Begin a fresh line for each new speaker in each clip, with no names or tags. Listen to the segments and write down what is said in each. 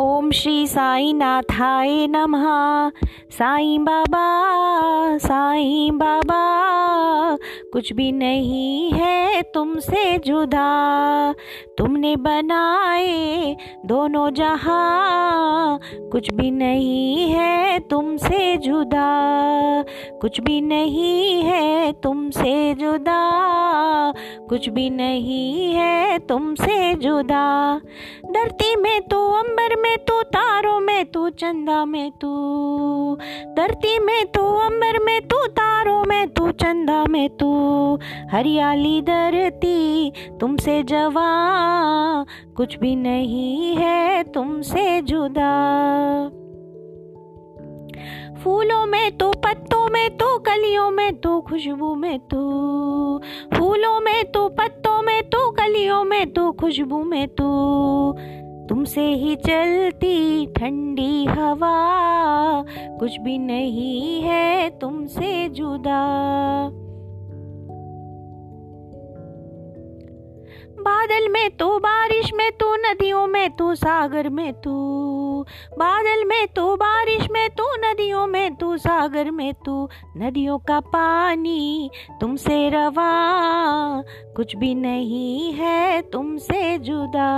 ओम श्री साई नाथाय नमः। साई बाबा साई बाबा, कुछ भी नहीं है तुमसे जुदा। तुमने बनाए दोनों जहाँ, कुछ भी नहीं है तुमसे जुदा। कुछ भी नहीं है तुमसे जुदा। कुछ भी नहीं है तुमसे जुदा। धरती में तो अंबर में तो तारों में तो चंदा में तू। धरती में तो अंबर में तू, तारों में तू, चंदा में तू। हरियाली धरती तुमसे जवा, कुछ भी नहीं है तुमसे जुदा। फूलों में तो पत्तों में तो कलियों में तो खुशबू में तो फूलों में तो पत्तों में तो कलियों में तो खुशबू में तो। तुमसे ही चलती ठंडी हवा, कुछ भी नहीं है तुमसे जुदा। बादल में तो बारिश में तू नदियों में तू सागर में तू। बादल में तो बारिश में तू नदियों में तू सागर में तू। नदियों का पानी तुमसे रवा, कुछ भी नहीं है तुमसे जुदा।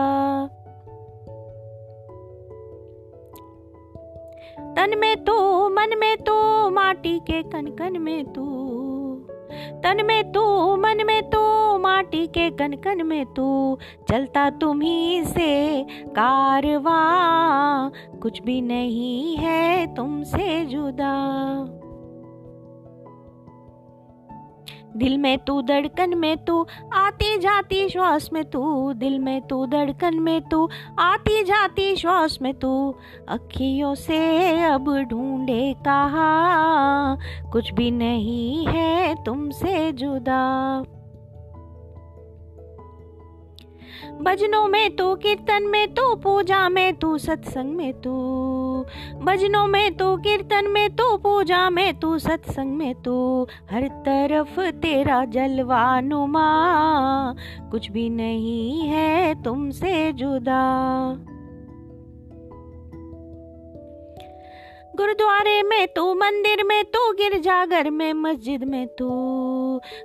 तन में तो मन में तो माटी के कन कन में तू। तन में तू, मन में तू माटी के कन कन में तू चलता तुम्ही से कारवा कुछ भी नहीं है तुमसे जुदा। दिल में तू धड़कन में तू आती जाती श्वास में तू। दिल में तू धड़कन में तू आती जाती श्वास में तू। अखियों से अब ढूंढे कहा कुछ भी नहीं है तुमसे जुदा। भजनों में तू कीर्तन में तू पूजा में तू सत्संग में तू। भजनों में तू कीर्तन में तू पूजा में तू सत्संग में तू। हर तरफ़ तेरा जलवानुमा कुछ भी नहीं है तुमसे जुदा। गुरुद्वारे में तू मंदिर में तू गिरजाघर में, मस्जिद में तू।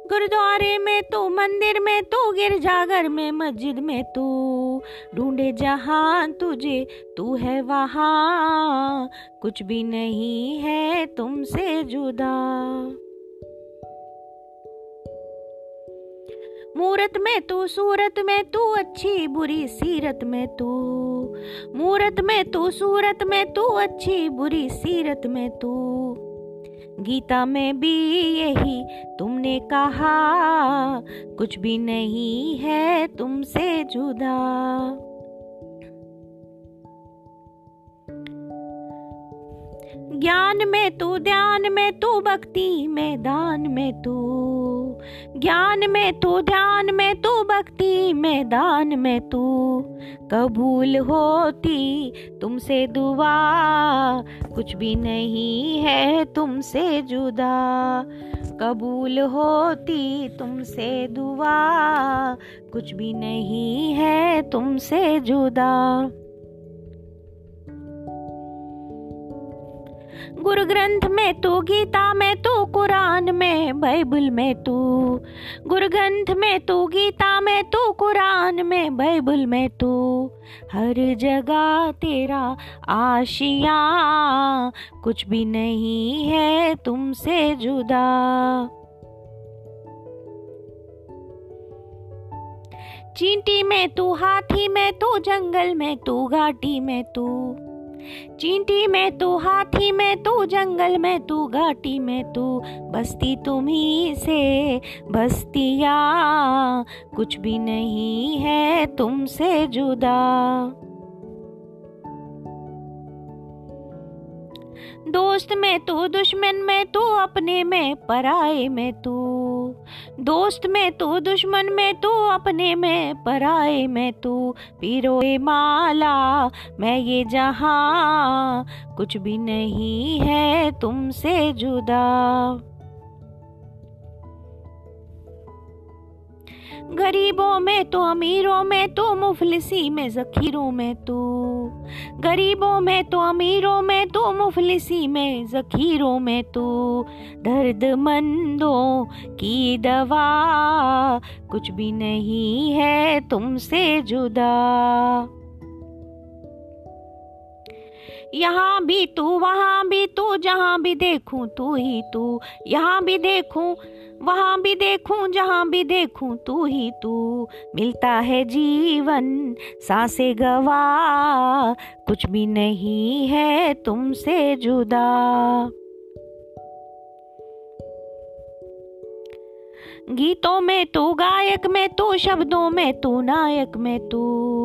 गुरुद्वारे में तू, मंदिर में तू, गिरजाघर में, मस्जिद में तू। ढूंढे जहाँ तुझे, तू है वहाँ। कुछ भी नहीं है तुमसे जुदा। मूरत में तू, सूरत में तू, अच्छी बुरी सीरत में तू। मूरत में तू, सूरत में तू, अच्छी बुरी सीरत में तू। गीता में भी यही तुमने कहा कुछ भी नहीं है तुमसे जुदा। ज्ञान में तू, ध्यान में तू, भक्ति में दान में तू। ज्ञान में तू, ध्यान में तू, भक्ति में दान में तू। कबूल होती तुमसे दुआ, कुछ भी नहीं है तुमसे जुदा। कबूल होती तुमसे दुआ, कुछ भी नहीं है तुमसे जुदा। गुरु ग्रंथ में तू, गीता में तू, कुरान में, बाइबल में तू। गुरु ग्रंथ में तू, गीता में तू, कुरान में, बाइबल में तू। हर जगह तेरा आशिया, कुछ भी नहीं है तुमसे जुदा। चींटी में तू, हाथी में तू, जंगल में तू, घाटी में तू। चींटी में तू, हाथी में तू, जंगल में तू, घाटी में तू, बस्ती तुम्ही से बस्तिया। कुछ भी नहीं है तुमसे जुदा। दोस्त में तू, दुश्मन में तू, अपने में पराए में तू। दोस्त में तू, दुश्मन में तू, अपने में, पराए में तू, पीरो माला, मैं ये जहाँ, कुछ भी नहीं है तुमसे जुदा। गरीबों में तो अमीरों में तो मुफलिसी में जखीरों में तो। गरीबों में तो अमीरों में तो मुफलिसी में जखीरों में तो। दर्द मंदों की दवा कुछ भी नहीं है तुमसे जुदा। यहाँ भी तू, वहाँ भी तू, जहाँ भी देखूँ तू ही तू। यहाँ भी देखूँ, वहाँ भी देखूँ, जहाँ भी देखूँ तू ही तू। मिलता है जीवन, सांसे गवा, कुछ भी नहीं है तुमसे जुदा। गीतों में तू, गायक में तू, शब्दों में तू, नायक में तू।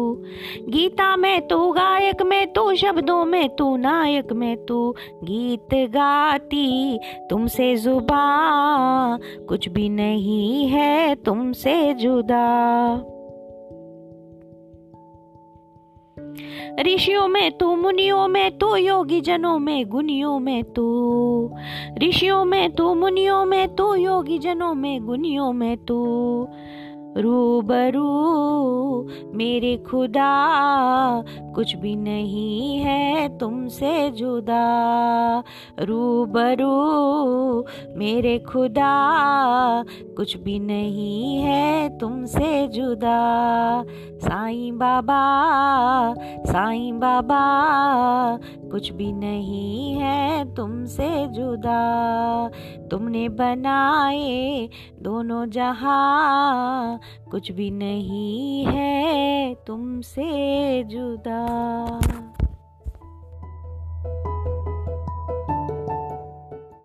गीता में तू गायक में तू शब्दों में तू नायक में तू गीत गाती तुमसे जुबा, कुछ भी नहीं है तुमसे जुदा। ऋषियों में तू, मुनियों में तू, योगी जनों में, गुनियों में तू। ऋषियों में तू, मुनियों में तू, योगी जनों में, गुनियों में तू। रूबरू मेरे खुदा, कुछ भी नहीं है तुमसे जुदा। रूबरू मेरे खुदा, कुछ भी नहीं है तुमसे जुदा। साईं बाबा साईं बाबा, कुछ भी नहीं है तुमसे जुदा। तुमने बनाए दोनों जहाँ, कुछ भी नहीं है तुमसे जुदा।